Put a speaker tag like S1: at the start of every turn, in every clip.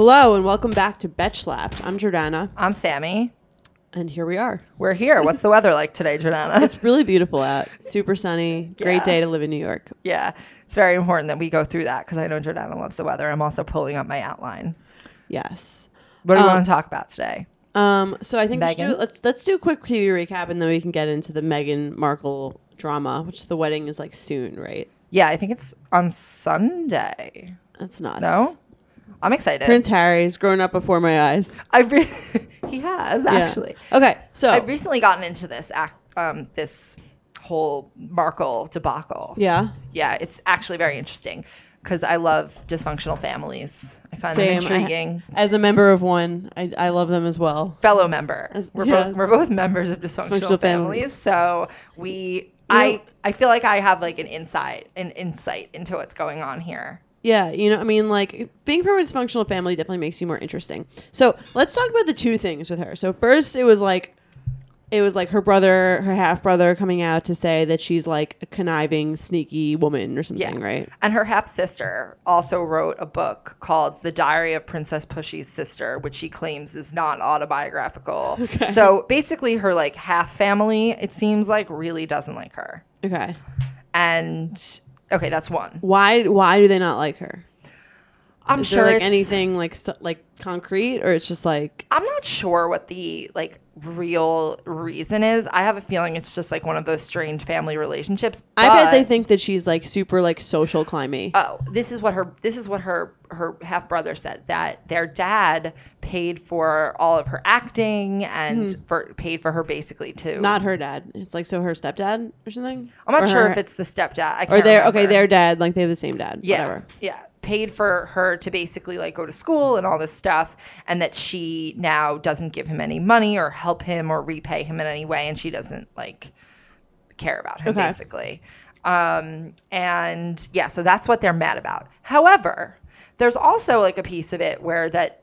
S1: Hello and welcome back to Betch Slapped. I'm Jordana,
S2: I'm Sammy.
S1: and here we are.
S2: We're here. What's the weather like today, Jordana?
S1: It's really beautiful out. Super sunny. Great
S2: Yeah.
S1: day to live in New York.
S2: yeah, it's very important that we go through that because I know Jordana loves the weather. I'm also pulling up my outline.
S1: Yes.
S2: What do we
S1: Um,
S2: want to talk about today?
S1: Um. So I think we should do,
S2: Meghan?
S1: let's let's do a quick preview recap, and then we can get into the Meghan Markle drama, which the wedding is like soon, right?
S2: Yeah, I think it's on Sunday.
S1: That's not
S2: No, I'm excited.
S1: Prince Harry's grown up before my eyes.
S2: I re- he has
S1: Yeah.
S2: actually.
S1: Okay. So
S2: I've recently gotten into this act, um, this whole Markle debacle.
S1: yeah.
S2: Yeah, it's actually very interesting because I love dysfunctional families. I find
S1: Same.
S2: them
S1: I-
S2: intriguing.
S1: As a member of one, I, I love them as well.
S2: fellow member.
S1: As-
S2: we're
S1: yes.
S2: both we're both members of dysfunctional,
S1: Dysfunctional
S2: families.
S1: families.
S2: So we
S1: You know-
S2: I I feel like I have like an insight an insight into what's going on here.
S1: Yeah, you know, I mean, like being from a dysfunctional family definitely makes you more interesting. So let's talk about the two things with her. So first, it was like, it was like her brother, her half brother, coming out to say that she's like a conniving, sneaky woman or something,
S2: Yeah.
S1: right?
S2: And her half sister also wrote a book called The Diary of Princess Pushy's Sister, which she claims is not autobiographical.
S1: Okay.
S2: So basically her like half family, it seems like, really doesn't like her.
S1: Okay,
S2: And okay, that's one.
S1: why? Why do they not like her?
S2: I'm
S1: Is
S2: sure
S1: there like anything like like concrete, or it's just like
S2: I'm not sure what the like real reason is. I have a feeling it's just like one of those strange family relationships.
S1: I bet they think that she's like super like social climby.
S2: Oh, this is what her this is what her her half brother said that their dad paid for all of her acting and for paid for her basically to
S1: Hmm. not her dad. It's like so her stepdad or something.
S2: I'm not
S1: Or
S2: sure
S1: her-
S2: if it's the stepdad. I
S1: or their okay,
S2: remember.
S1: their dad. Like they have the same dad.
S2: yeah,
S1: Whatever.
S2: yeah, paid for her to basically like go to school and all this stuff, and that she now doesn't give him any money or help him or repay him in any way, and she doesn't like care about him
S1: Okay.
S2: basically. Um, and yeah, so that's what they're mad about. However, there's also like a piece of it where that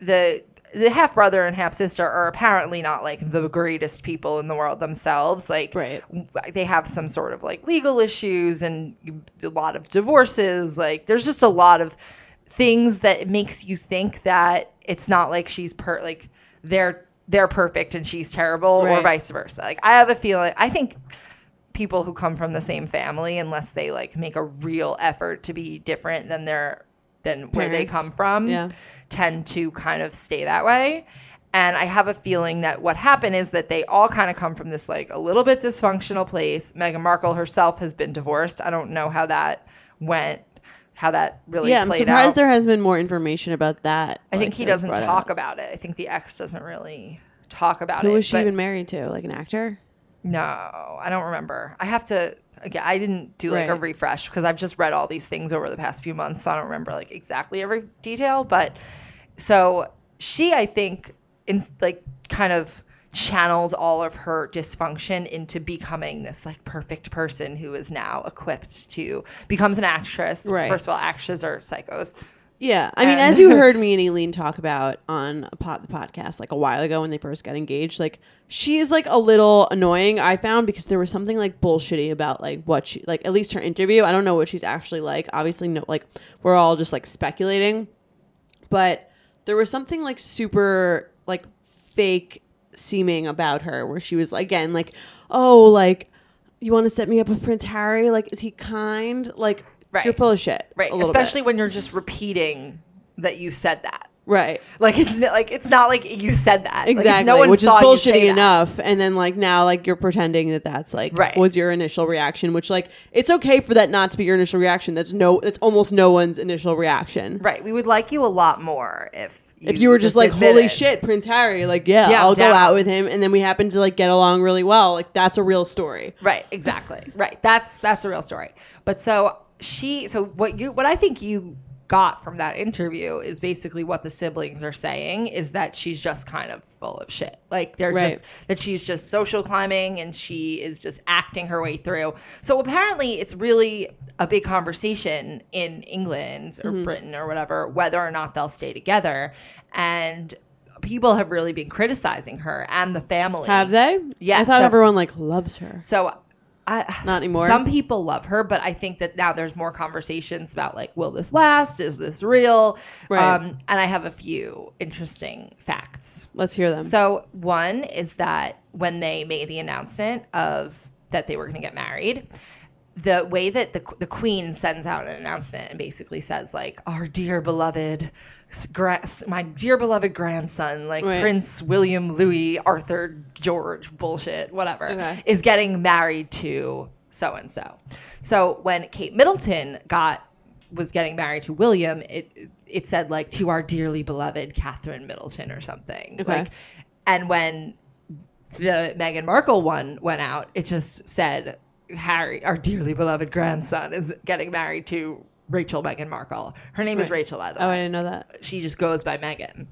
S2: the the half brother and half sister are apparently not like the greatest people in the world themselves. Like
S1: Right.
S2: they have some sort of like legal issues and a lot of divorces. Like there's just a lot of things that makes you think that it's not like she's per like they're they're perfect and she's terrible or vice versa. Like I have a feeling I think people who come from the same family unless they like make a real effort to be different than their than where they come from
S1: Yeah.
S2: Tend to kind of stay that way. And I have a feeling that what happened is that they all kind of come from this like a little bit dysfunctional place. Meghan Markle herself has been divorced. I don't know how that went, how that really
S1: yeah, I'm surprised
S2: out.
S1: there has been more information about that.
S2: I think he doesn't talk
S1: out.
S2: about it. I think the ex doesn't really talk about
S1: Who
S2: it.
S1: Who was she even married to? Like an actor?
S2: No, I don't remember. I have to. Again, I didn't do like a refresh because I've just read all these things over the past few months, so I don't remember like exactly every detail. But so she, I think, in like kind of channeled all of her dysfunction into becoming this like perfect person who is now equipped to becomes an actress.
S1: Right.
S2: First of all, actresses are psychos.
S1: Yeah, I mean, as you heard me and Aleen talk about on a pod, the podcast like a while ago when they first got engaged, like she is like a little annoying. I found because there was something like bullshitty about like what she like at least her interview. I don't know what she's actually like. Obviously, no, like we're all just like speculating, but there was something like super like fake seeming about her where she was again like, oh, like you want to set me up with Prince Harry? Like, is he kind? Like,
S2: Right.
S1: you're full of shit,
S2: Right.
S1: little bit.
S2: Especially when you're just repeating that you said that.
S1: Right.
S2: Like it's not, like it's not like you said that. Like,
S1: Exactly,
S2: no one
S1: which is
S2: you
S1: bullshitty enough. And then like now, like you're pretending that that's like
S2: Right.
S1: was your initial reaction, which like it's okay for that not to be your initial reaction. That's no, it's almost no one's initial reaction.
S2: Right. We would like you a lot more if
S1: If you were just, like,
S2: admitted.
S1: holy shit, Prince Harry, like yeah,
S2: Yeah,
S1: I'll go out with him, and then we happen to like get along really well. Like that's a real story.
S2: Right. Exactly. right. That's that's a real story. But so she. So what you what I think you got from that interview is basically what the siblings are saying is that she's just kind of full of shit. Like they're
S1: Right.
S2: just that she's just social climbing and she is just acting her way through. So apparently it's really a big conversation in England or
S1: Mm-hmm.
S2: Britain or whatever whether or not they'll stay together and people have really been criticizing her and the family.
S1: Have they?
S2: Yeah,
S1: I thought
S2: so-
S1: everyone like loves her.
S2: So I,
S1: Not anymore?
S2: Some people love her, but I think that now there's more conversations about like, will this last? Is this real?
S1: Right.
S2: Um, and I have a few interesting facts.
S1: Let's hear them.
S2: So one is that when they made the announcement of that they were going to get married, the way that the the queen sends out an announcement and basically says like, "Our dear beloved." gra- My dear beloved grandson, like
S1: Right.
S2: Prince William Louis Arthur George bullshit, whatever,
S1: Okay.
S2: is getting married to so and so. So when Kate Middleton got was getting married to William, it it said like to our dearly beloved Catherine Middleton or something.
S1: Okay.
S2: Like, and when the Meghan Markle one went out, it just said Harry, our dearly beloved grandson, is getting married to Rachel Meghan Markle. Her name is Rachel, by the
S1: oh, I didn't know that.
S2: She just goes by Meghan.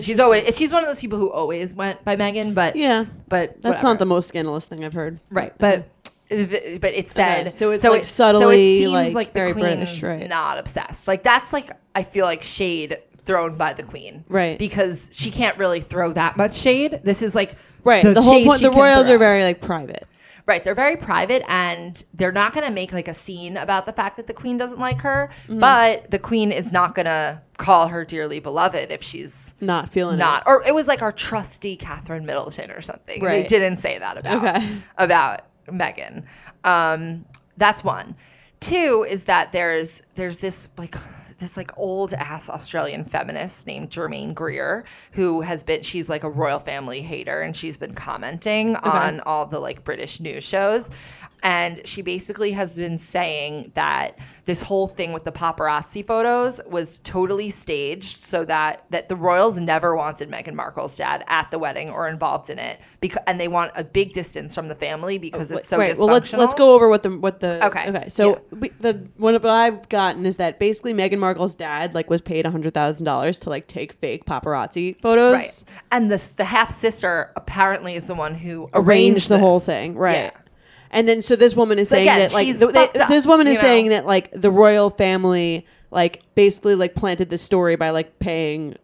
S2: She's always she's one of those people who always went by Meghan, but
S1: Yeah,
S2: but
S1: that's
S2: whatever.
S1: not the most scandalous thing I've heard.
S2: Right, but th- but it said
S1: Okay, so it's, like,
S2: it-
S1: subtly,
S2: seems
S1: like,
S2: the
S1: very British, right.
S2: Not obsessed. Like that's like I feel like shade thrown by the queen,
S1: Right.
S2: Because she can't really throw that much shade. This is like
S1: Right. The, whole point. The royals
S2: throw.
S1: are very like private.
S2: Right. They're very private, and they're not going to make like a scene about the fact that the queen doesn't like her.
S1: Mm-hmm.
S2: But the queen is not going to call her dearly beloved if she's
S1: Not feeling
S2: not or it was like our trusty Catherine Middleton or something. They didn't say that about
S1: Okay.
S2: about Meghan. Um, that's one. Two is that there's there's this like this like old ass Australian feminist named Germaine Greer who has been she's like a royal family hater and she's been commenting on all the like British news shows. And she basically has been saying that this whole thing with the paparazzi photos was totally staged so that that the royals never wanted Meghan Markle's dad at the wedding or involved in it because and they want a big distance from the family because it's so
S1: right.
S2: dysfunctional.
S1: Well, let's let's go over what the what the
S2: Okay.
S1: okay. So
S2: Yeah.
S1: we, the what I've gotten is that basically Meghan Markle's dad like was paid hundred thousand dollars to like take fake paparazzi photos.
S2: Right. And this the half sister apparently is the one who
S1: Arranged
S2: arranged
S1: the whole thing, right?
S2: Yeah.
S1: And then so this woman is saying
S2: again,
S1: that like
S2: she's
S1: the, they-
S2: up,
S1: this woman is
S2: you
S1: saying
S2: know?
S1: that like the royal family like basically like planted this story by like paying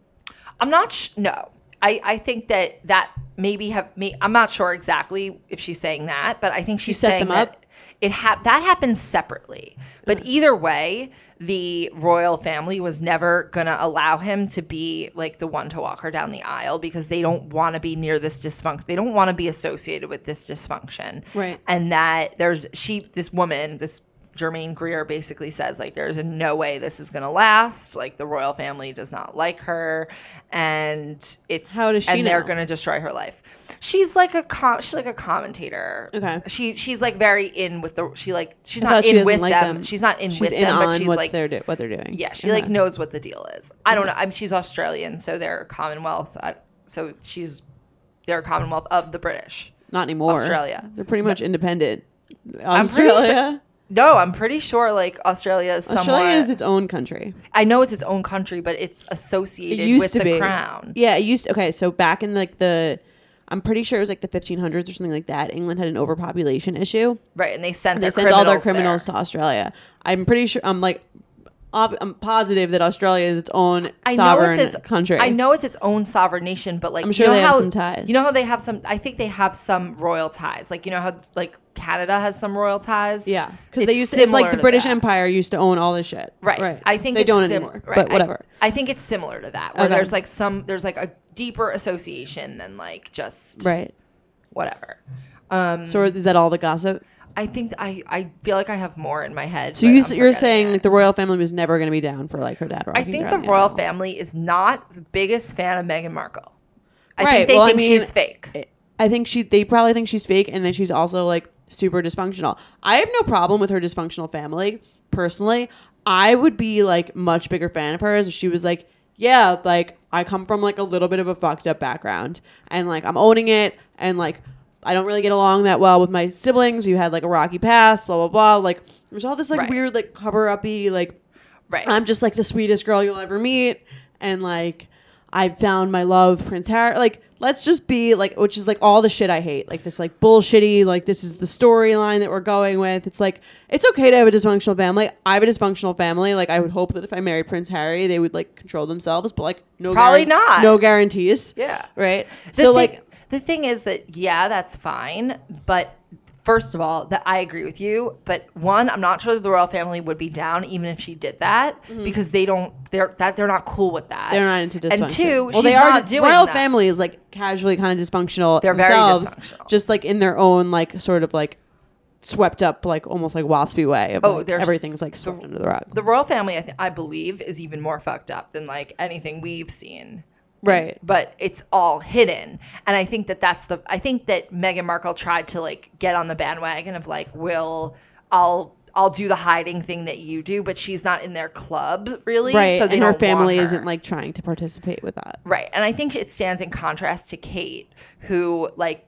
S2: I'm not sh- no. I, I think that that maybe have me I'm not sure exactly if she's saying that, but I think she's
S1: set
S2: saying
S1: them
S2: that
S1: up?
S2: it ha- that happens separately. But either way, the royal family was never going to allow him to be like the one to walk her down the aisle because they don't want to be near this dysfunction. They don't want to be associated with this dysfunction.
S1: Right.
S2: And that there's she this woman, this Germaine Greer basically says like there's no way this is gonna last. Like the royal family does not like her, and it's
S1: How does she
S2: and they're gonna destroy her life. She's like a com- she's like a commentator.
S1: Okay.
S2: She she's like very in with the she like she's
S1: I
S2: not in with
S1: like
S2: them.
S1: them.
S2: She's not in
S1: she's
S2: with
S1: in
S2: them, but she's
S1: what's
S2: like
S1: they're do- what they're doing.
S2: yeah, she like knows what the deal is. I don't know. I mean, she's Australian, so they're Commonwealth. I, so she's they're a Commonwealth of the British.
S1: Not anymore.
S2: Australia.
S1: They're pretty much independent. Australia.
S2: No, I'm pretty sure like Australia is somewhat.
S1: Australia is its own country.
S2: I know it's its own country, but it's associated
S1: It used
S2: with
S1: to
S2: the
S1: be.
S2: crown.
S1: Yeah, it used. okay, so back in like the, I'm pretty sure it was like the 1500s or something like that. England had an overpopulation issue.
S2: Right, and they sent
S1: And they sent all their
S2: criminals there.
S1: to Australia. I'm pretty sure. I'm like, ob- I'm positive that Australia is its own
S2: I
S1: sovereign
S2: it's its,
S1: country.
S2: I know it's its own sovereign nation, but like
S1: I'm
S2: you
S1: sure
S2: know
S1: they have some ties.
S2: You know how they have some? I think they have some royal ties. Like you know how like Canada has some royal ties.
S1: Yeah, because they used to. It's like the British
S2: that.
S1: Empire used to own all this shit.
S2: Right.
S1: Right.
S2: I think
S1: they
S2: it's
S1: don't
S2: sim-
S1: anymore.
S2: right.
S1: But whatever.
S2: I, think it's similar to that, where
S1: Okay.
S2: there's like some, there's like a deeper association than like just
S1: right.
S2: whatever. Um,
S1: So is that all the gossip?
S2: I think I, I feel like I have more in my head.
S1: So you, you're saying
S2: it.
S1: like the royal family was never going to be down for like her dad.
S2: I think the royal
S1: aisle.
S2: family is not the biggest fan of Meghan Markle. I
S1: Right,
S2: think they
S1: well, I mean,
S2: she's fake.
S1: I think she they probably think she's fake and then she's also like super dysfunctional. I have no problem with her dysfunctional family personally. I would be like much bigger fan of hers if she was like, yeah, like I come from like a little bit of a fucked up background and like I'm owning it and like I don't really get along that well with my siblings. We had like a rocky past, blah blah blah. Like there's all this like
S2: Right.
S1: weird like cover uppy like
S2: right.
S1: I'm just like the sweetest girl you'll ever meet, and like I found my love, Prince Harry. Like let's just be like, which is like all the shit I hate, like this like bullshitty, like this is the storyline that we're going with. It's like it's okay to have a dysfunctional family. I have a dysfunctional family. Like I would hope that if I married Prince Harry, they would like control themselves, but like no,
S2: Probably
S1: guaran-
S2: not.
S1: no guarantees.
S2: yeah.
S1: Right.
S2: The
S1: so
S2: thing-
S1: like
S2: the thing is that yeah, that's fine, but first of all, that I agree with you, but one, I'm not sure that the royal family would be down even if she did that because they don't they're that they're not cool with that.
S1: Mm-hmm. They're not into dysfunction.
S2: And two,
S1: well,
S2: she's
S1: they are.
S2: not doing
S1: royal
S2: that.
S1: family is like casually kind of dysfunctional
S2: They're very
S1: themselves,
S2: dysfunctional.
S1: just like in their own like sort of like swept up like almost like waspy way of
S2: Oh,
S1: like,
S2: there's
S1: everything's like swept under the rug.
S2: The royal family, I, th- I believe, is even more fucked up than like anything we've seen.
S1: Right.
S2: But it's all hidden, and I think that that's the. I think that Meghan Markle tried to like get on the bandwagon of like, will I'll I'll do the hiding thing that you do, but she's not in their club really,
S1: Right.
S2: So
S1: and her family
S2: her.
S1: isn't like trying to participate with that.
S2: Right. And I think it stands in contrast to Kate, who, like,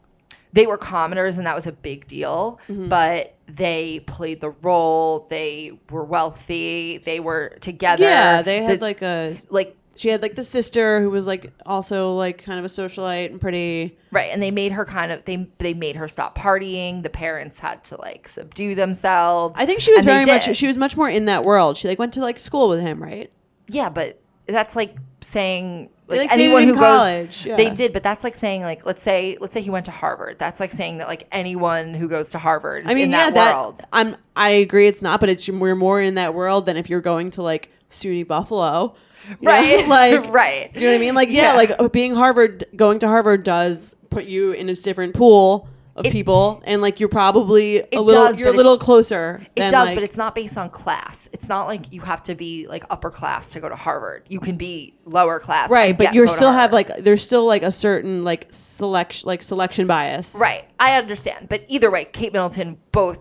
S2: they were commoners and that was a big deal,
S1: Mm-hmm.
S2: but they played the role. They were wealthy. They were together.
S1: Yeah, they had
S2: The-
S1: like a
S2: like,
S1: she had like the sister who was like also like kind of a socialite and pretty
S2: right. And they made her kind of, they, they made her stop partying. The parents had to, like, subdue themselves.
S1: I think she was very much she was much more in that world. She like went to like school with him, right?
S2: Yeah, but that's like saying, like,
S1: like,
S2: anyone who goes,
S1: college. yeah.
S2: They did, but that's like saying like let's say let's say he went to Harvard. That's like saying that like anyone who goes to Harvard
S1: I mean,
S2: in
S1: yeah,
S2: that world.
S1: that I'm. I agree, it's not, but it's we're more in that world than if you're going to like SUNY Buffalo, you know?
S2: right
S1: like,
S2: right
S1: do you know what I mean? Like, yeah,
S2: Yeah.
S1: like uh, being Harvard, going to Harvard does put you in a different pool of
S2: It-
S1: people, and like you're probably a little,
S2: does,
S1: you're a little closer.
S2: it does
S1: like-
S2: but it's not based on class it's not like you have to be like upper class to go to harvard you can be lower class
S1: right, but you still have like there's still like a certain like selection, like selection bias.
S2: right i understand but either way kate middleton both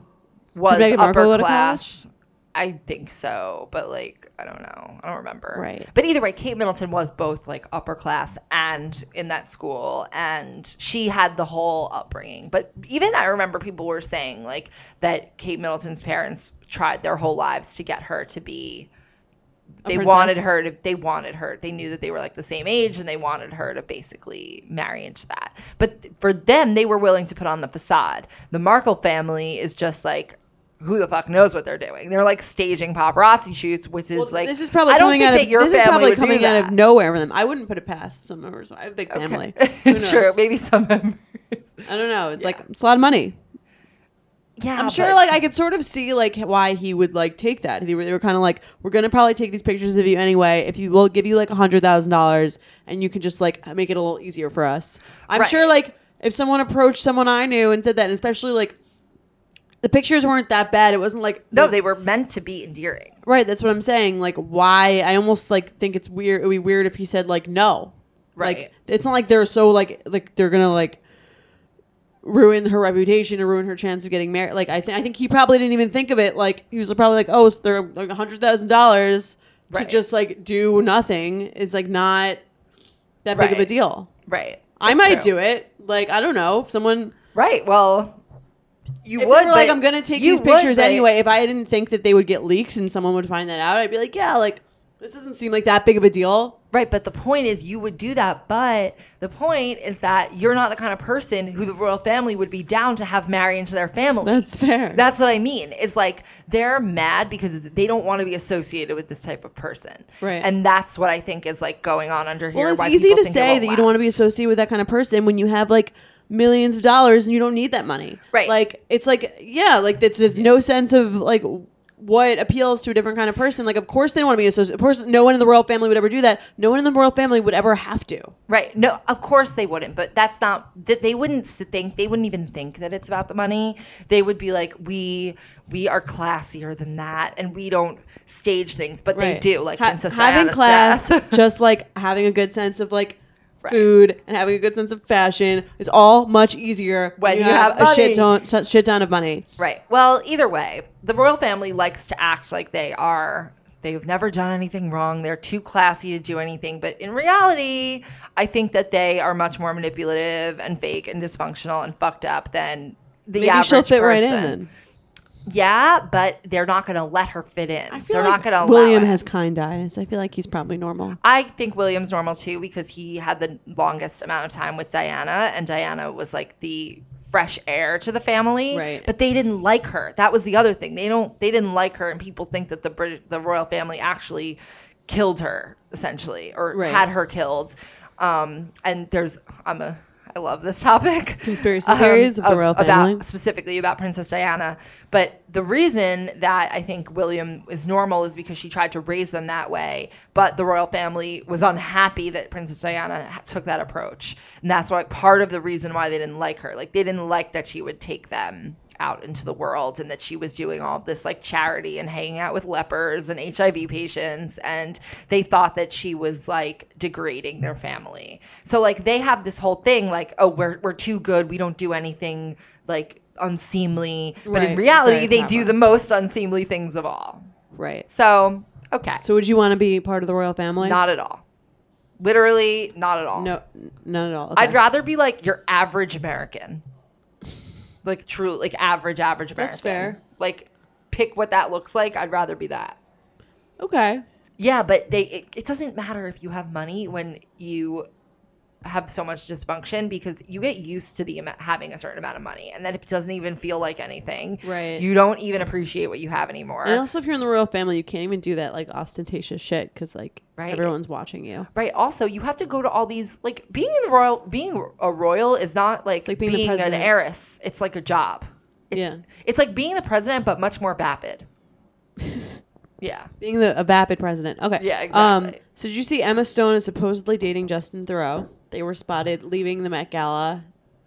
S2: was
S1: Markle
S2: upper class i think so but like i don't know. I don't remember.
S1: Right.
S2: but either way kate middleton was both like upper class and in that school and she had the whole upbringing. But even i remember people were saying like that kate middleton's parents tried their whole lives to get her to be they wanted her to they wanted her they knew that they were like the same age and they wanted her to basically marry into that. But for them they were willing to put on the facade. The markle family is just like who the fuck knows what they're doing they're like staging paparazzi shoots which is
S1: Well,
S2: like
S1: this is probably
S2: I don't
S1: coming
S2: think
S1: out
S2: that
S1: of
S2: your
S1: this is probably
S2: would do
S1: coming out of nowhere for them. I wouldn't put it past some members. I have a big
S2: Okay.
S1: family. Who
S2: True, maybe some members.
S1: I don't know. It's like it's a lot of money.
S2: Yeah,
S1: I'm sure, like I could sort of see like why he would like take that. They were, they were kind of like, we're gonna probably take these pictures of you anyway. If you will give you like a hundred thousand dollars, and you can just like make it a little easier for us. I'm
S2: Right.
S1: sure, like if someone approached someone I knew and said that, and especially like the pictures weren't that bad. It wasn't like
S2: no, they were meant to be endearing.
S1: right. That's what I'm saying. Like why? I almost like think it's weird. It'd be weird if he said like no.
S2: Right.
S1: Like it's not like they're so like like they're gonna like ruin her reputation or ruin her chance of getting married. Like I think I think he probably didn't even think of it. Like he was probably like, oh, so they're like a hundred thousand dollars to just like do nothing. It's like not that big of a deal.
S2: Right.
S1: I might
S2: true.
S1: do it. Like I don't know, if someone.
S2: Right. Well, you
S1: if
S2: would
S1: like, I'm gonna take these pictures
S2: would,
S1: anyway. If I didn't think that they would get leaked and someone would find that out, I'd be like, yeah, like this doesn't seem like that big of a deal.
S2: Right, but the point is you would do that, but the point is that you're not the kind of person who the royal family would be down to have marry into their family.
S1: That's fair.
S2: That's what I mean. Is like they're mad because they don't want to be associated with this type of person.
S1: Right.
S2: And that's what I think is like going on under here.
S1: Well, it's easy to say that you don't want to be associated with that kind of person when you have like millions of dollars and you don't need that money.
S2: Right.
S1: Like it's like yeah, like it's there's no sense of like what appeals to a different kind of person. Like of course they don't want to be associated. Of course, no one in the royal family would ever do that. No one in the royal family would ever have to.
S2: Right. No, of course they wouldn't, but that's not that they wouldn't think they wouldn't even think that it's about the money. They would be like we we are classier than that and we don't stage things, but they do like
S1: Ha-
S2: Princess
S1: having
S2: Diana's
S1: class, just like having a good sense of like.
S2: Right.
S1: Food and having a good sense of fashion is all much easier
S2: When you
S1: have,
S2: have
S1: a shit ton, shit ton of money.
S2: Right. Well, either way, the royal family likes to act like they are. They've never done anything wrong. They're too classy to do anything. But in reality, I think that they are much more manipulative and fake and dysfunctional and fucked up than the
S1: Maybe
S2: average
S1: she'll fit right in
S2: person.
S1: then.
S2: Yeah, but they're not going to let her fit in.
S1: I feel
S2: they're
S1: like
S2: not going to.
S1: William
S2: allow it.
S1: has kind eyes. I feel like he's probably normal.
S2: I think William's normal too because he had the longest amount of time with Diana, and Diana was like the fresh air to the family.
S1: Right.
S2: But they didn't like her. That was the other thing. They don't. They didn't like her, and people think that the Brit- the royal family actually killed her essentially, or
S1: Right.
S2: had her killed. Um, and there's I'm a I love this topic.
S1: Conspiracy um, theories of the royal family?
S2: About, specifically about Princess Diana. But the reason that I think William is normal is because she tried to raise them that way, but the royal family was unhappy that Princess Diana ha- took that approach. And that's why part of the reason why they didn't like her. Like they didn't like that she would take them out into the world and that she was doing all this like charity and hanging out with lepers and HIV patients and they thought that she was like degrading their family. So like they have this whole thing like oh we're we're too good, we don't do anything like unseemly, but
S1: Right,
S2: in reality
S1: very
S2: they do the most unseemly things of all.
S1: Right.
S2: So, okay.
S1: So would you want to be part of the royal family?
S2: not at all. Literally not at all.
S1: No, not at all. Okay.
S2: I'd rather be like your average American. Like true, like average, average American.
S1: That's fair.
S2: Like pick what that looks like. I'd rather be that.
S1: Okay.
S2: Yeah, but they it, it doesn't matter if you have money when you have so much dysfunction because you get used to the having a certain amount of money and then it doesn't even feel like anything.
S1: Right.
S2: You don't even appreciate what you have anymore.
S1: And also, if you're in the royal family, you can't even do that like ostentatious shit because like
S2: Right.
S1: everyone's watching you.
S2: Right. Also, you have to go to all these like being in the royal being a royal is not like,
S1: like being
S2: being, an heiress. It's like a job. It's,
S1: Yeah.
S2: It's like being the president, but much more vapid. yeah.
S1: Being the a vapid president. Okay.
S2: Yeah,
S1: Um.
S2: exactly.
S1: So did you see Emma Stone is supposedly dating Justin Theroux? They were spotted leaving the Met Gala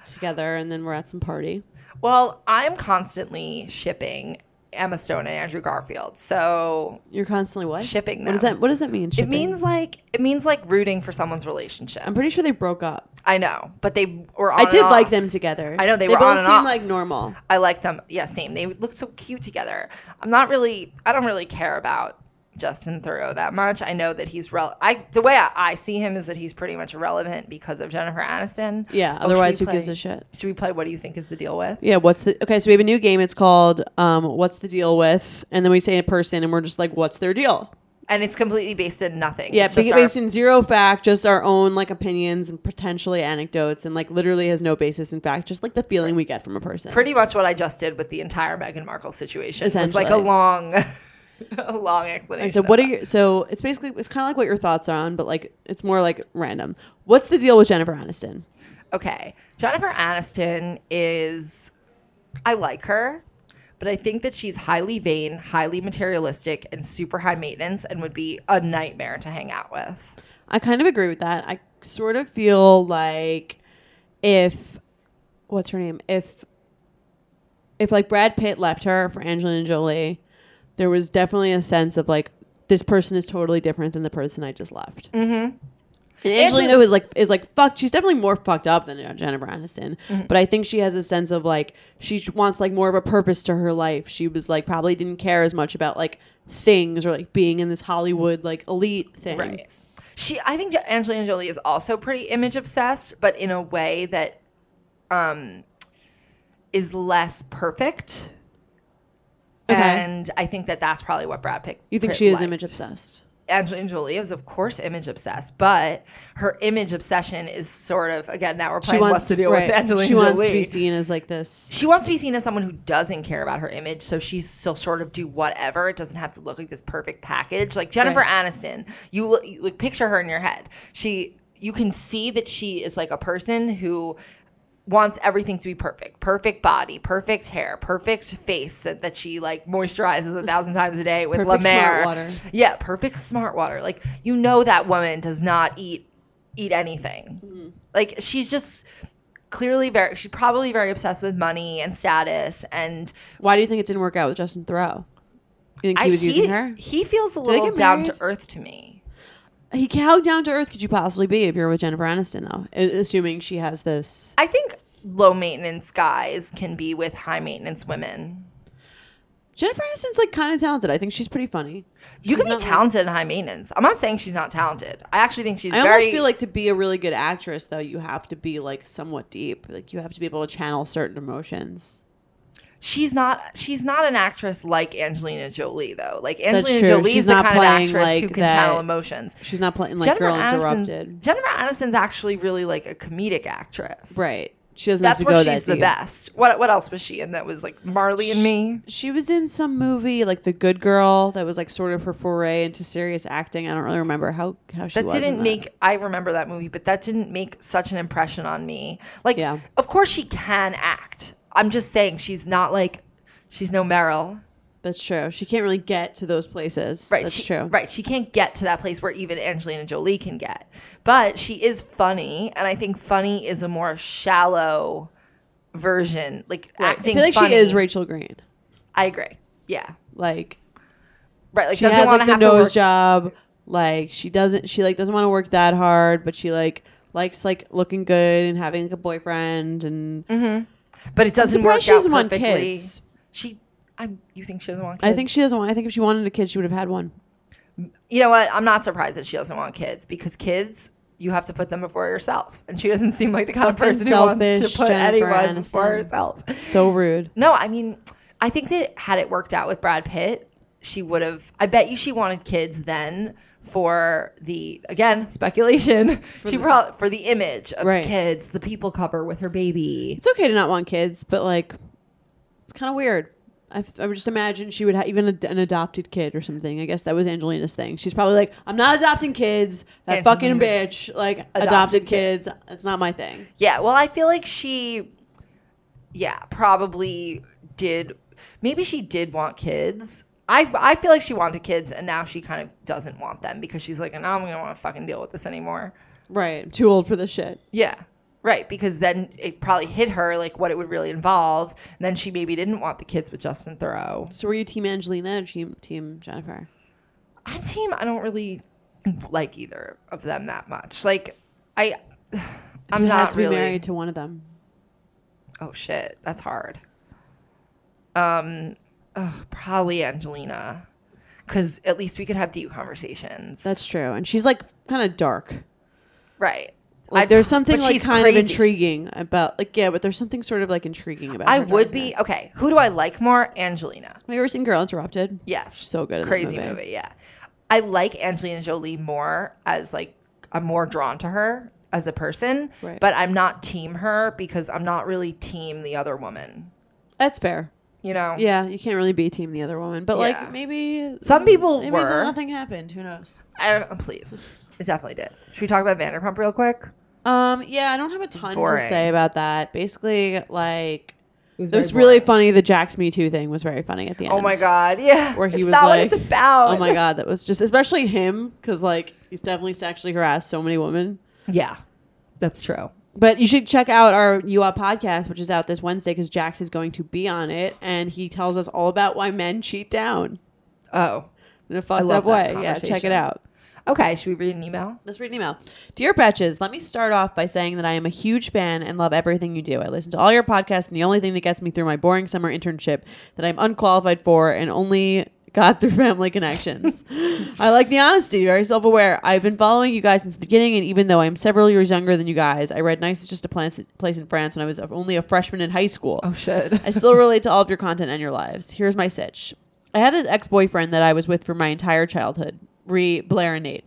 S1: together, and then we're at some party.
S2: Well, I'm constantly shipping Emma Stone and Andrew Garfield. So
S1: You're constantly what?
S2: Shipping
S1: What does that What does that mean?
S2: it means like it means like rooting for someone's relationship.
S1: I'm pretty sure they broke up.
S2: I know, but they were. On
S1: I did like them together.
S2: I know, they
S1: they
S2: were
S1: both
S2: on and
S1: seem
S2: off.
S1: like normal.
S2: I like them. Yeah, same. They look so cute together. I'm not really. I don't really care about Justin Theroux that much. I know that he's rel. I the way I, I see him is that he's pretty much irrelevant because of Jennifer Aniston.
S1: Yeah.
S2: Oh,
S1: otherwise, who gives a shit?
S2: Should we play? What do you think is the deal with?
S1: Yeah. What's the okay? So we have a new game. It's called um, "What's the deal with?" And then we say a person, and we're just like, "What's their deal?"
S2: And it's completely based in nothing.
S1: Yeah,
S2: It's just
S1: ba-
S2: our-
S1: based in zero fact, just our own like opinions and potentially anecdotes, and like literally has no basis in fact, just like the feeling we get from a person.
S2: pretty much what I just did with the entire Meghan Markle situation. It's like a long, a long explanation.
S1: So what are your so it's basically it's kind of like what your thoughts are on, but like it's more like random. What's the deal with Jennifer Aniston?
S2: Okay. Jennifer Aniston is, I like her, but I think that she's highly vain, highly materialistic, and super high maintenance and would be a nightmare to hang out with.
S1: I kind of agree with that. I sort of feel like if what's her name? If if like Brad Pitt left her for Angelina Jolie, there was definitely a sense of like this person is totally different than the person I just left.
S2: Mm-hmm.
S1: And Angelina was like is like fucked. She's definitely more fucked up than uh, Jennifer Aniston,
S2: Mm-hmm.
S1: but I think she has a sense of like she wants like more of a purpose to her life. She was like probably didn't care as much about like things or like being in this Hollywood like elite thing.
S2: Right. She, I think Angelina Jolie is also pretty image obsessed, but in a way that um, is less perfect.
S1: Okay.
S2: And I think that that's probably what Brad Pitt.
S1: You think
S2: Pitt
S1: she is
S2: liked.
S1: image obsessed?
S2: Angelina Jolie is, of course, image obsessed, but her image obsession is sort of again. Now we're
S1: She
S2: playing
S1: wants
S2: what's to deal with Angelina
S1: She
S2: Jolie.
S1: wants to be seen as like this.
S2: she wants to be seen as someone who doesn't care about her image, so she's still sort of do whatever. It doesn't have to look like this perfect package. Like Jennifer
S1: Right.
S2: Aniston, you look, you like picture her in your head. She, you can see that she is like a person who wants everything to be perfect perfect body perfect hair perfect face that, that she like moisturizes a thousand times a day with La
S1: Perfect smart
S2: Mer.
S1: water.
S2: yeah perfect smart water like you know that woman does not eat eat anything
S1: Mm-hmm.
S2: like she's just clearly very she's probably very obsessed with money and status and
S1: Why do you think it didn't work out with Justin Theroux? You think he
S2: I-
S1: was using her?
S2: he feels a
S1: they
S2: little down to earth to me
S1: He how down to earth could you possibly be if you're with Jennifer Aniston though? Assuming she has this.
S2: i think low maintenance guys can be with high maintenance women
S1: Jennifer Aniston's like kind of talented. I think she's pretty funny.
S2: you can be
S1: not, like-
S2: talented and high maintenance i'm not saying she's not talented i actually think she's
S1: I
S2: very
S1: almost feel like to be a really good actress though, you have to be like somewhat deep. Like you have to be able to channel certain emotions.
S2: she's not she's not an actress like Angelina Jolie though. Like Angelina. Jolie is the
S1: not
S2: kind of
S1: playing,
S2: actress who can
S1: that-
S2: channel emotions.
S1: She's not playing like Girl
S2: Aniston-
S1: Interrupted.
S2: Jennifer Aniston's actually really like a comedic actress.
S1: Right. She doesn't
S2: That's
S1: have to
S2: where
S1: go
S2: she's
S1: that
S2: the
S1: deep.
S2: best. What what else was she in that was like Marley and Me?
S1: She was in some movie like The Good Girl that was like sort of her foray into serious acting. I don't really remember how how she
S2: That
S1: was. in
S2: didn't make I remember that movie, but that didn't make such an impression on me. Like
S1: Yeah.
S2: of course she can act. I'm just saying she's not like she's no Meryl.
S1: That's true. She can't really get to those places.
S2: Right.
S1: That's
S2: she,
S1: true.
S2: Right. She can't get to that place where even Angelina Jolie can get. But she is funny, and I think funny is a more shallow version. Like
S1: Right. I feel like
S2: funny.
S1: she is Rachel Green.
S2: I agree. Yeah.
S1: Like
S2: Right. Like
S1: she
S2: doesn't want
S1: like
S2: to
S1: the
S2: have to
S1: nose
S2: work.
S1: job. Like she doesn't. She like doesn't want to work that hard, but she like likes like looking good and having like a boyfriend and.
S2: hmm But it doesn't work
S1: she
S2: out
S1: want
S2: perfectly.
S1: kids.
S2: She. I. You think she doesn't want kids?
S1: I think she doesn't want. I think if she wanted a kid, she would have had one.
S2: You know what? I'm not surprised that she doesn't want kids because kids. You have to put them before yourself, and she doesn't seem like the kind of
S1: Fucking
S2: person who wants to put
S1: Jennifer
S2: anyone before herself.
S1: So rude.
S2: No, I mean, I think that had it worked out with Brad Pitt, she would have. I bet you she wanted kids then for the again speculation. she
S1: the-
S2: probably for the image of
S1: Right.
S2: kids, the people cover with her baby.
S1: It's okay to not want kids, but like, it's kind of weird. I, I would just imagine she would have even a, an adopted kid or something. I guess that was Angelina's thing. She's probably like, I'm not adopting kids. That fucking
S2: Angelina
S1: bitch. Like,
S2: adopted
S1: adopted, kids. It's not my thing.
S2: Yeah, well, I feel like she, yeah, probably did. Maybe she did want kids. I I feel like she wanted kids, and now she kind of doesn't want them because she's like, now I'm gonna want to fucking deal with this anymore.
S1: Right. I'm too old for this shit.
S2: Yeah. Right, because then it probably hit her like what it would really involve. And then she maybe didn't want the kids with Justin Theroux.
S1: So were you team Angelina or team, team Jennifer?
S2: I'm team. I don't really like either of them that much. Like, I, I'm
S1: you
S2: not
S1: had to be married to one of them.
S2: Oh shit, that's hard. Um, probably Angelina, because at least we could have deep conversations.
S1: That's true. And she's like kind of dark.
S2: right.
S1: Like
S2: I'd-
S1: there's something like
S2: she's
S1: kind of intriguing about like yeah, but there's something sort of like intriguing about.
S2: I would be okay. Who do I like more? Angelina.
S1: Have you ever seen Girl Interrupted?
S2: Yes.
S1: She's so good. In
S2: Crazy
S1: that
S2: movie. Yeah. I like Angelina Jolie more as like I'm more drawn to her as a person,
S1: Right.
S2: but I'm not team her because I'm not really team the other woman.
S1: That's fair.
S2: You know?
S1: Yeah, you can't really be team the other woman, but
S2: Yeah.
S1: like maybe
S2: Some people
S1: maybe
S2: were.
S1: nothing happened. Who knows?
S2: I, uh, please. It definitely did. Should we talk about Vanderpump real quick?
S1: Um, yeah, I don't have a ton to
S2: boring.
S1: say about that. Basically, like
S2: It
S1: it was really funny. The Jax's Me Too thing was very funny at the end.
S2: Oh my god, yeah.
S1: Where he
S2: It's
S1: was
S2: not
S1: like,
S2: what it's about.
S1: Oh my god, that was just especially him because like he's definitely sexually harassed so many women.
S2: Yeah, that's true.
S1: But you should check out our U Up podcast, which is out this Wednesday, because Jax is going to be on it, and he tells us all about why men cheat down
S2: Oh,
S1: in a fucked up way. Yeah, check it out.
S2: Okay. Should we read an email?
S1: Let's read an email. Dear Betches, let me start off by saying that I am a huge fan and love everything you do. I listen to all your podcasts, and the only thing that gets me through my boring summer internship that I'm unqualified for and only got through family connections. I like the honesty, very self aware. I've been following you guys since the beginning, and even though I'm several years younger than you guys, I read Nice is Just a Place place in France when I was only a freshman in high school.
S2: Oh shit.
S1: I still relate to all of your content and your lives. Here's my sitch. I had this ex boyfriend that I was with for my entire childhood. Re Blair and Nate.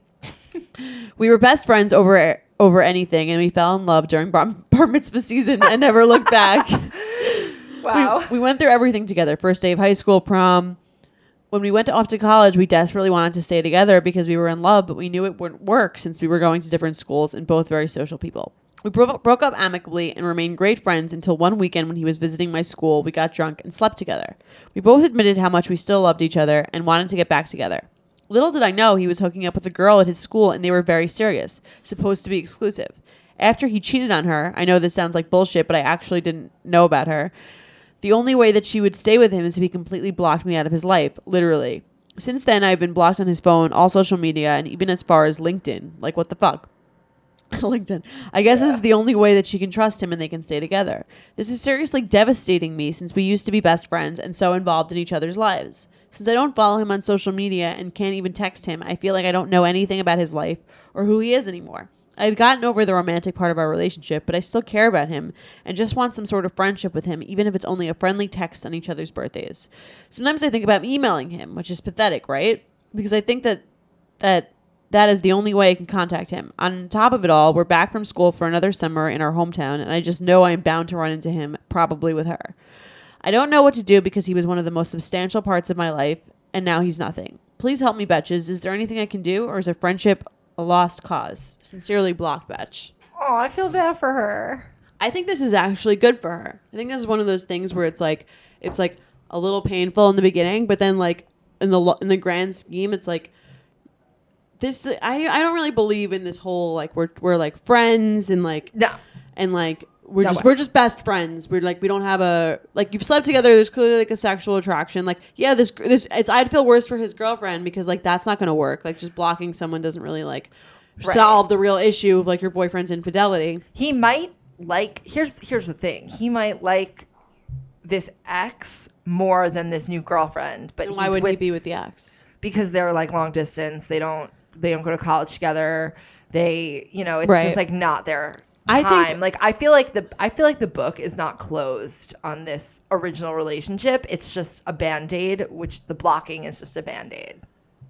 S1: we were best friends over over anything, and we fell in love during bar, bar mitzvah season and never looked back.
S2: wow.
S1: We, we went through everything together. First day of high school, prom. When we went off to college, we desperately wanted to stay together because we were in love, but we knew it wouldn't work since we were going to different schools and both very social people. We bro- broke up amicably and remained great friends until one weekend when he was visiting my school, we got drunk and slept together. We both admitted how much we still loved each other and wanted to get back together. Little did I know he was hooking up with a girl at his school and they were very serious, supposed to be exclusive. After he cheated on her, I know this sounds like bullshit, but I actually didn't know about her. The only way that she would stay with him is if he completely blocked me out of his life, literally. Since then, I've been blocked on his phone, all social media, and even as far as LinkedIn. Like, what the fuck? LinkedIn. I guess this is the only way that she can trust him and they can stay together. This is seriously devastating me since we used to be best friends and so involved in each other's lives. Since I don't follow him on social media and can't even text him, I feel like I don't know anything about his life or who he is anymore. I've gotten over the romantic part of our relationship, but I still care about him and just want some sort of friendship with him, even if it's only a friendly text on each other's birthdays. Sometimes I think about emailing him, which is pathetic, right? Because I think that that that is the only way I can contact him. On top of it all, we're back from school for another summer in our hometown, and I just know I'm bound to run into him, probably with her. I don't know what to do because he was one of the most substantial parts of my life, and now he's nothing. Please help me, Betches. Is there anything I can do, or is a friendship a lost cause? Sincerely, Blocked Betch.
S2: Oh, I feel bad for her.
S1: I think this is actually good for her. I think this is one of those things where it's like it's like a little painful in the beginning, but then like in the lo- in the grand scheme, it's like this. I I don't really believe in this whole like we're we're like friends and like
S2: No.
S1: and like we're
S2: No
S1: just
S2: way.
S1: we're just best friends. We're like we don't have a like you've slept together. There's clearly like a sexual attraction. Like yeah, this this it's I'd feel worse for his girlfriend because like that's not gonna work. Like just blocking someone doesn't really like
S2: Right.
S1: solve the real issue of like your boyfriend's infidelity.
S2: He might like here's here's the thing. He might like this ex more than this new girlfriend, but
S1: why would
S2: with,
S1: he be with the ex?
S2: because they're like long distance. They don't they don't go to college together. They you know it's
S1: Right.
S2: just like not their
S1: I
S2: time.
S1: think-
S2: like I feel like the I feel like the book is not closed on this original relationship. It's just a band aid, which the blocking is just a band aid.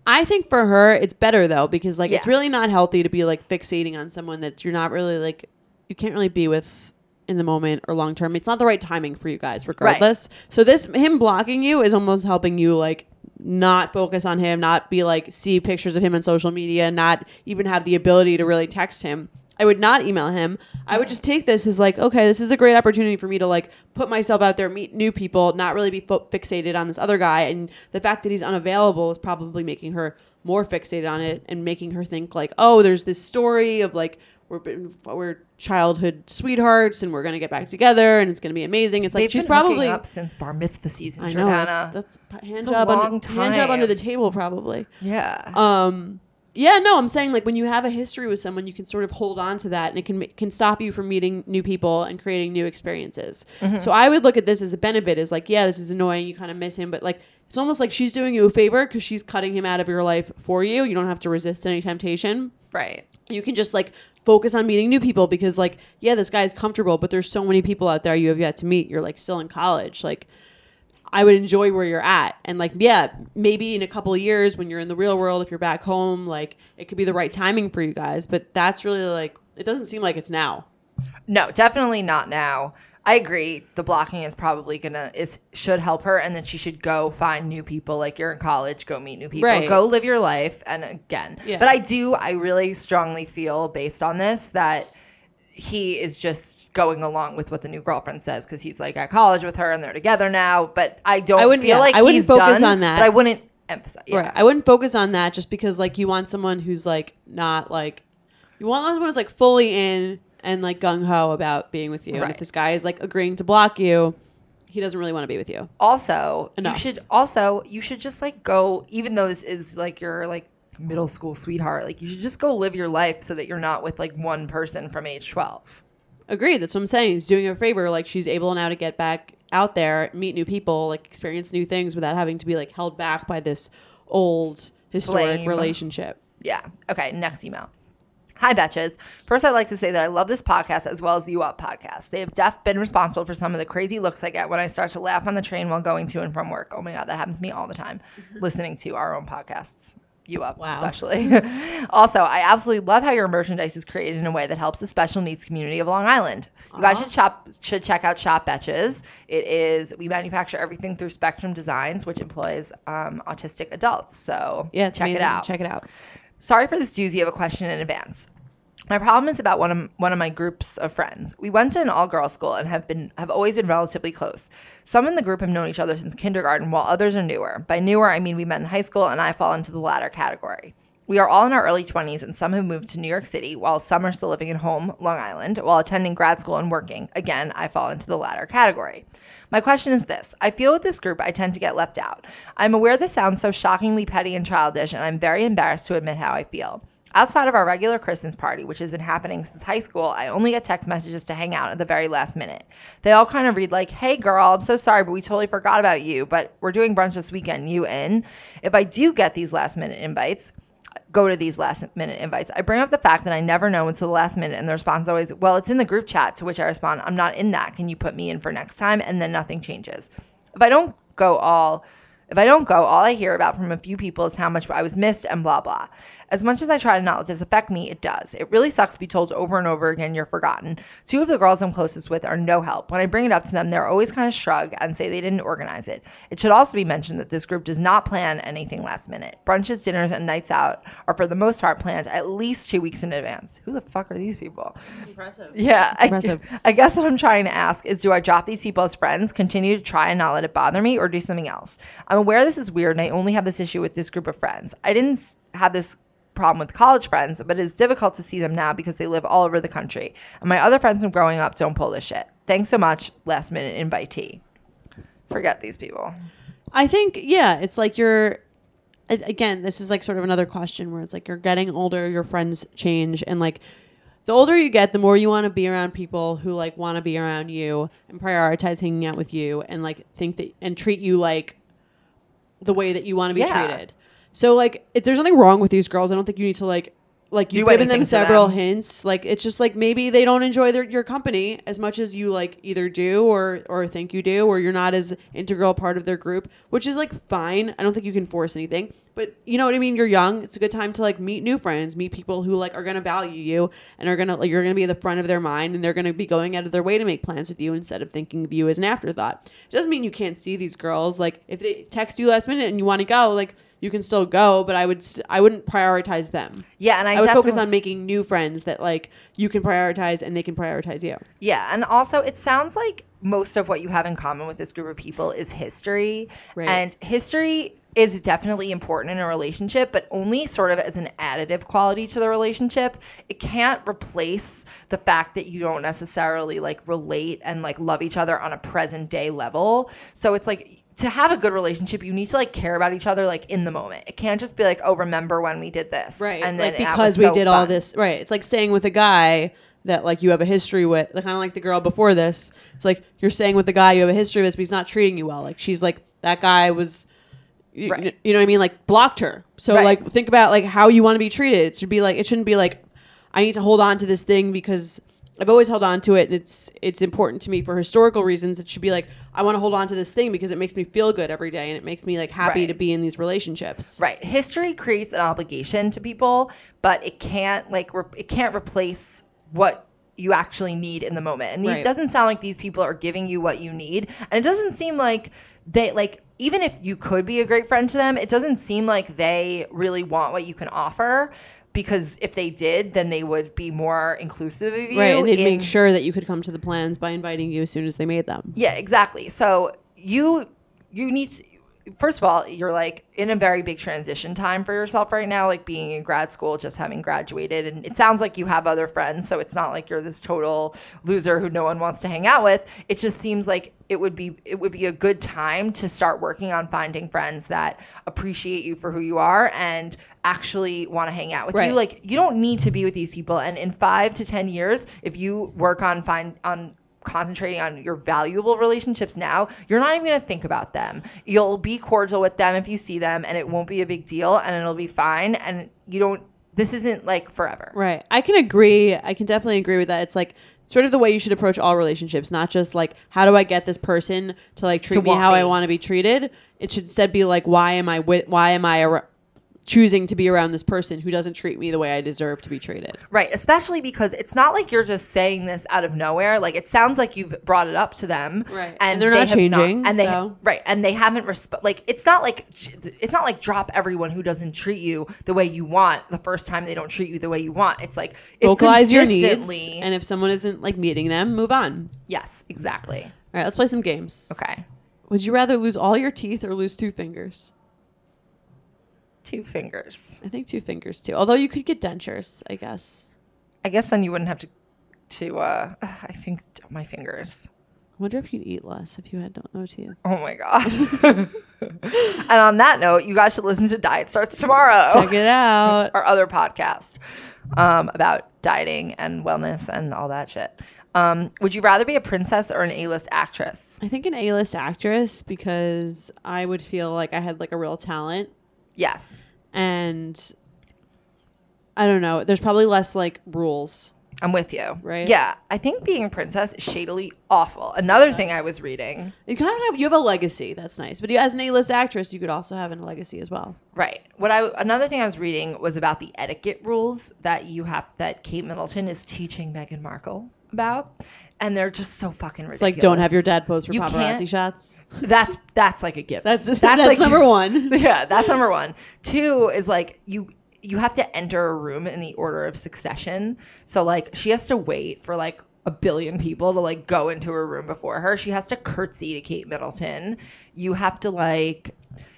S1: I think for her it's better though because like it's really not healthy to be like fixating on someone that you're not really like you can't really be with in the moment or long term. It's not the right timing for you guys regardless. So this him blocking you is almost helping you like not focus on him, not be like see pictures of him on social media, not even have the ability to really text him. I would not email him. I would just take this as like, okay, this is a great opportunity for me to like put myself out there, meet new people, not really be fo- fixated on this other guy. And the fact that he's unavailable is probably making her more fixated on it and making her think like, oh, there's this story of like we're we're childhood sweethearts and we're gonna get back together and it's gonna be amazing. It's like
S2: They've
S1: she's
S2: been
S1: probably
S2: up since bar mitzvah season.
S1: I know that's, that's hand
S2: It's a
S1: job
S2: long
S1: under, hand job under the table probably.
S2: yeah.
S1: Um, yeah, no, I'm saying like when you have a history with someone, you can sort of hold on to that, and it can can stop you from meeting new people and creating new experiences.
S2: Mm-hmm.
S1: So I would look at this as a benefit. Is like, yeah, this is annoying. You kind of miss him, but like it's almost like she's doing you a favor because she's cutting him out of your life for you. You don't have to resist any temptation.
S2: right.
S1: You can just like focus on meeting new people because like yeah, this guy's comfortable, but there's so many people out there you have yet to meet. You're like still in college, like. I would enjoy where you're at. And like, yeah, maybe in a couple of years when you're in the real world, if you're back home, like it could be the right timing for you guys. But that's really like, it doesn't seem like it's now.
S2: No, definitely not now. I agree. The blocking is probably gonna is should help her, and then she should go find new people. Like you're in college, go meet new people,
S1: Right.
S2: go live your life. And again,
S1: Yeah.
S2: but I do, I really strongly feel based on this that he is just going along with what the new girlfriend says because he's like at college with her and they're together now. But I don't
S1: I wouldn't-
S2: feel
S1: yeah,
S2: like
S1: I wouldn't focus
S2: done,
S1: on that.
S2: But I wouldn't emphasize. Yeah.
S1: Right. I wouldn't focus on that just because like you want someone who's like not like, you want someone who's like fully in and like gung ho about being with you. And if this guy is like agreeing to block you, he doesn't really want to be with you.
S2: also
S1: Enough.
S2: you should also you should just like go even though this is like your like middle school sweetheart like you should just go live your life so that you're not with like one person from age 12
S1: Agreed. That's what I'm saying. He's doing her a favor. Like she's able now to get back out there, meet new people, like experience new things without having to be like held back by this old historic
S2: Blame.
S1: relationship.
S2: yeah okay next email Hi, Betches. First, I'd like to say that I love this podcast as well as the U Up podcast. They have def been responsible for some of the crazy looks I get when I start to laugh on the train while going to and from work. Oh my God, that happens to me all the time, listening to our own podcasts. You Up,
S1: Wow.
S2: especially. also, I absolutely love how your merchandise is created in a way that helps the special needs community of Long Island. You guys should shop should check out Shop Betches. It is we manufacture everything through Spectrum Designs, which employs um, autistic adults. So
S1: Yeah,
S2: check
S1: amazing.
S2: it out.
S1: Check it out.
S2: Sorry for this doozy of a question in advance. My problem is about one of one of my groups of friends. We went to an all girls school and have been have always been relatively close. Some in the group have known each other since kindergarten, while others are newer. By newer, I mean we met in high school, and I fall into the latter category. We are all in our early 20s, and some have moved to New York City, while some are still living at home, Long Island, while attending grad school and working. Again, I fall into the latter category. My question is this I feel with this group, I tend to get left out. I'm aware this sounds so shockingly petty and childish, and I'm very embarrassed to admit how I feel. Outside of our regular Christmas party, which has been happening since high school, I only get text messages to hang out at the very last minute. They all kind of read like, "Hey girl, I'm so sorry, but we totally forgot about you, but we're doing brunch this weekend. You in?" If I do get these last minute invites, go to these last minute invites. I bring up the fact that I never know until the last minute, and the response is always, "Well, it's in the group chat." To which I respond, "I'm not in that. Can you put me in for next time?" And then nothing changes. If I don't go all If I don't go, all I hear about from a few people is how much I was missed and blah, blah. As much as I try to not let this affect me, it does. It really sucks to be told over and over again you're forgotten. Two of the girls I'm closest with are no help. When I bring it up to them, they're always kind of shrug and say they didn't organize it. It should also be mentioned that this group does not plan anything last minute. Brunches, dinners, and nights out are for the most part planned at least two weeks in advance. Who the fuck are these people?
S1: Impressive.
S2: Yeah, I,
S1: impressive.
S2: I guess what I'm trying to ask is do I drop these people as friends, continue to try and not let it bother me, or do something else? I'm aware this is weird and I only have this issue with this group of friends. I didn't have this problem with college friends, but it's difficult to see them now because they live all over the country. And my other friends from growing up don't pull this shit. Thanks so much, last minute invitee. Forget these people.
S1: I think yeah, it's like you're again, this is like sort of another question where it's like you're getting older, your friends change and like the older you get, the more you want to be around people who like want to be around you and prioritize hanging out with you and like think that and treat you like the way that you want to be
S2: Yeah.
S1: treated. So like if there's nothing wrong with these girls, I don't think you need to like like you've given them several
S2: them.
S1: hints. Like it's just like maybe they don't enjoy their your company as much as you like either do or or think you do, or you're not as integral part of their group, which is like fine. I don't think you can force anything. But you know what I mean? You're young. It's a good time to like meet new friends, meet people who like are gonna value you and are gonna like you're gonna be at the front of their mind and they're gonna be going out of their way to make plans with you instead of thinking of you as an afterthought. It doesn't mean you can't see these girls. Like if they text you last minute and you want to go, like you can still go, but I would st- I wouldn't prioritize them.
S2: Yeah, and I,
S1: I, would focus on making new friends that like you can prioritize and they can prioritize you.
S2: Yeah, and also it sounds like most of what you have in common with this group of people is history.
S1: Right.
S2: And history is definitely important in a relationship, but only sort of as an additive quality to the relationship. It can't replace the fact that you don't necessarily like relate and like love each other on a present day level. So it's like to have a good relationship, you need to like care about each other like in the moment. It can't just be like, oh, remember when we did this,
S1: Right.
S2: And then
S1: like because we
S2: so
S1: did all this right. It's like staying with a guy that like you have a history with kind of like the girl before this. It's like you're staying with the guy you have a history with, but he's not treating you well. Like she's like that guy was you,
S2: Right.
S1: you know what I mean? Like blocked her. So
S2: Right.
S1: like think about like how you want to be treated. It should be like it shouldn't be like I need to hold on to this thing because I've always held on to it and it's it's important to me for historical reasons. It should be like I want to hold on to this thing because it makes me feel good every day and it makes me like happy
S2: Right.
S1: to be in these relationships.
S2: Right. History creates an obligation to people, but it can't like re- it can't replace what you actually need in the moment. And
S1: Right.
S2: it doesn't sound like these people are giving you what you need. And it doesn't seem like they like even if you could be a great friend to them, it doesn't seem like they really want what you can offer because if they did, then they would be more inclusive of you.
S1: Right, and they'd
S2: in-
S1: make sure that you could come to the plans by inviting you as soon as they made them.
S2: Yeah, exactly. So you you need to first of all, you're like in a very big transition time for yourself right now, like being in grad school, just having graduated. And it sounds like you have other friends. So it's not like you're this total loser who no one wants to hang out with. It just seems like it would be it would be a good time to start working on finding friends that appreciate you for who you are and actually want to hang out with
S1: Right.
S2: you. Like you don't need to be with these people. And in five to ten years, if you work on find on concentrating on your valuable relationships now, you're not even going to think about them. You'll be cordial with them if you see them and it won't be a big deal and it'll be fine and you don't this isn't like forever.
S1: Right. I can agree. I can definitely agree with that. It's like sort of the way you should approach all relationships, not just like how do I get this person to like treat
S2: To
S1: me how I want to be treated. It should instead be like why am I with why am I ar- choosing to be around this person who doesn't treat me the way I deserve to be treated.
S2: Right, especially because it's not like you're just saying this out of nowhere. Like it sounds like you've brought it up to them,
S1: Right.
S2: And,
S1: And they're
S2: they
S1: not changing,
S2: and they
S1: so-
S2: right, and they haven't resp- like it's not like it's not like drop everyone who doesn't treat you the way you want the first time they don't treat you the way you want. It's like if
S1: Vocalize your needs and if someone isn't like meeting them, move on.
S2: yes, exactly.
S1: All right, let's play some games.
S2: Okay,
S1: Would you rather lose all your teeth or lose two fingers?
S2: Two fingers.
S1: I think two fingers too. Although you could get dentures, I guess.
S2: I guess then you wouldn't have to to. uh I think my fingers.
S1: I wonder if you'd eat less if you had no, teeth.
S2: Oh my god. and on that note, you guys should listen to Diet Starts Tomorrow.
S1: Check it out.
S2: our other podcast um, about dieting and wellness and all that shit. Um, would you rather be a princess or an A-list actress?
S1: I think an A-list actress because I would feel like I had like a real talent
S2: Yes.
S1: and I don't know. There's probably less like rules
S2: I'm with you.
S1: Right?
S2: Yeah. I think being a princess is shadily awful. Another thing I was reading.
S1: You kind of have you have a legacy. That's nice. But you, as an A-list actress, you could also have a legacy as well.
S2: Right. What I another thing I was reading was about the etiquette rules that you have that Kate Middleton is teaching Meghan Markle about. And they're just so fucking ridiculous.
S1: It's like don't have your dad pose for
S2: You
S1: paparazzi
S2: can't-
S1: shots.
S2: That's that's like a gift.
S1: That's that's, like number one.
S2: yeah, that's number one. Two is like you you have to enter a room in the order of succession. So like she has to wait for like a billion people to like go into her room before her. She has to curtsy to Kate Middleton. You have to like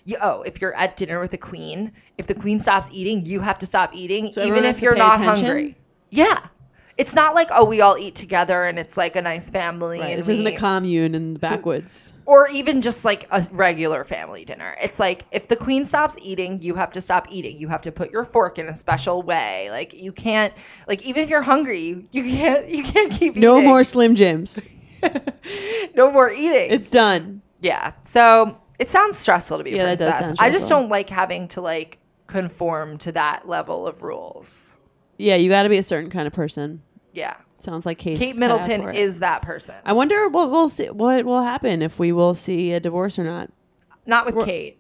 S2: you, oh, if you're at dinner with the queen, if the queen stops eating, you have to stop eating,
S1: So
S2: even if you're not
S1: attention?
S2: hungry. Yeah. It's not like, oh, we all eat together and it's like a nice family.
S1: Right. This isn't a commune in the backwoods.
S2: or even just like a regular family dinner. It's like if the queen stops eating, you have to stop eating. You have to put your fork in a special way. Like you can't like even if you're hungry, you can't you can't keep
S1: No
S2: eating.
S1: more Slim Jims.
S2: no more eating.
S1: It's done.
S2: yeah. So it sounds stressful to be a
S1: Yeah, that does sound
S2: I just don't like having to like conform to that level of rules.
S1: Yeah, you got to be a certain kind of person.
S2: Yeah.
S1: Sounds like Kate's
S2: Kate Middleton is that person.
S1: I wonder what we'll see. What will happen if we will see a divorce or not?
S2: Not with
S1: We're-
S2: Kate.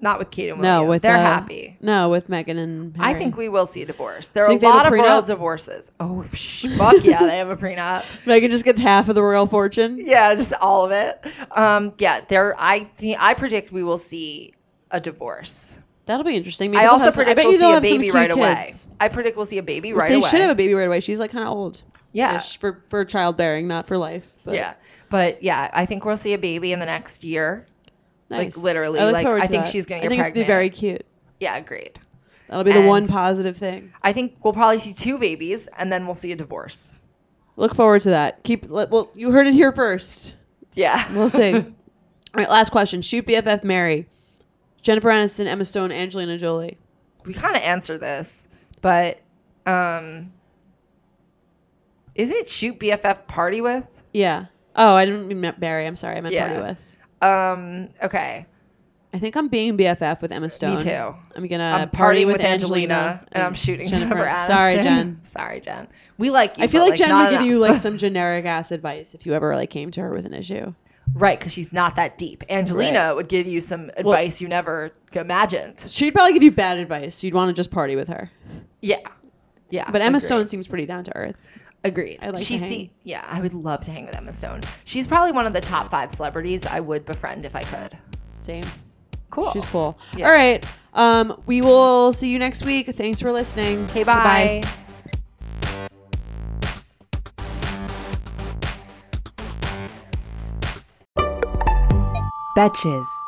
S2: Not with Kate and
S1: No, with
S2: They're
S1: uh,
S2: happy.
S1: No, with Meghan and
S2: I think we will see a divorce. There are a
S1: Think they have
S2: lot
S1: a
S2: of royal divorces. Oh, sh- fuck yeah, they have a prenup.
S1: Meghan just gets half of the royal fortune.
S2: Yeah, just all of it. Um, yeah, there. I think I predict we will see a divorce.
S1: That'll be interesting.
S2: I also
S1: have some-
S2: predict we'll see a baby right away. I predict we'll see a baby right
S1: they
S2: away.
S1: They should have a baby right away. She's like kind of old.
S2: Yeah,
S1: for for childbearing, not for life. But
S2: yeah, but yeah, I think we'll see a baby in the next year.
S1: nice.
S2: like, literally,
S1: I
S2: like, I
S1: to
S2: think
S1: that.
S2: she's gonna
S1: I
S2: get
S1: think it's gonna be very cute.
S2: Yeah, agreed.
S1: That'll be the one positive thing.
S2: I think we'll probably see two babies, and then we'll see a divorce.
S1: Look forward to that. Keep let, well. You heard it here first.
S2: Yeah,
S1: We'll see. All right, last question. Shoot BFF marry. Jennifer Aniston, Emma Stone, Angelina Jolie.
S2: we kind of answer this, but um, is it shoot BFF party with?
S1: Yeah. Oh, I didn't mean Barry. I'm sorry. I meant
S2: Yeah.
S1: party with.
S2: Um, okay,
S1: I think I'm being BFF with Emma Stone.
S2: me too.
S1: I'm gonna
S2: I'm
S1: party with,
S2: with Angelina, and I'm shooting Jennifer, Aniston.
S1: Sorry, Jen.
S2: Sorry, Jen. We like you.
S1: I feel
S2: but,
S1: like Jen would give you like some generic ass advice if you ever like came to her with an issue.
S2: Right because she's not that deep. Angelina
S1: Right.
S2: would give you some advice you never imagined.
S1: She'd probably give you bad advice. You'd want to just party with her.
S2: Yeah, yeah.
S1: But Emma
S2: agreed.
S1: Stone seems pretty down to earth.
S2: Agreed.
S1: I'd like
S2: she see, yeah, I would love to hang with Emma Stone. She's probably one of the top five celebrities I would befriend if I could.
S1: Same.
S2: Cool.
S1: She's cool.
S2: Yeah.
S1: All right. Um, we will see you next week. Thanks for listening.
S2: Okay, bye.
S3: Betches.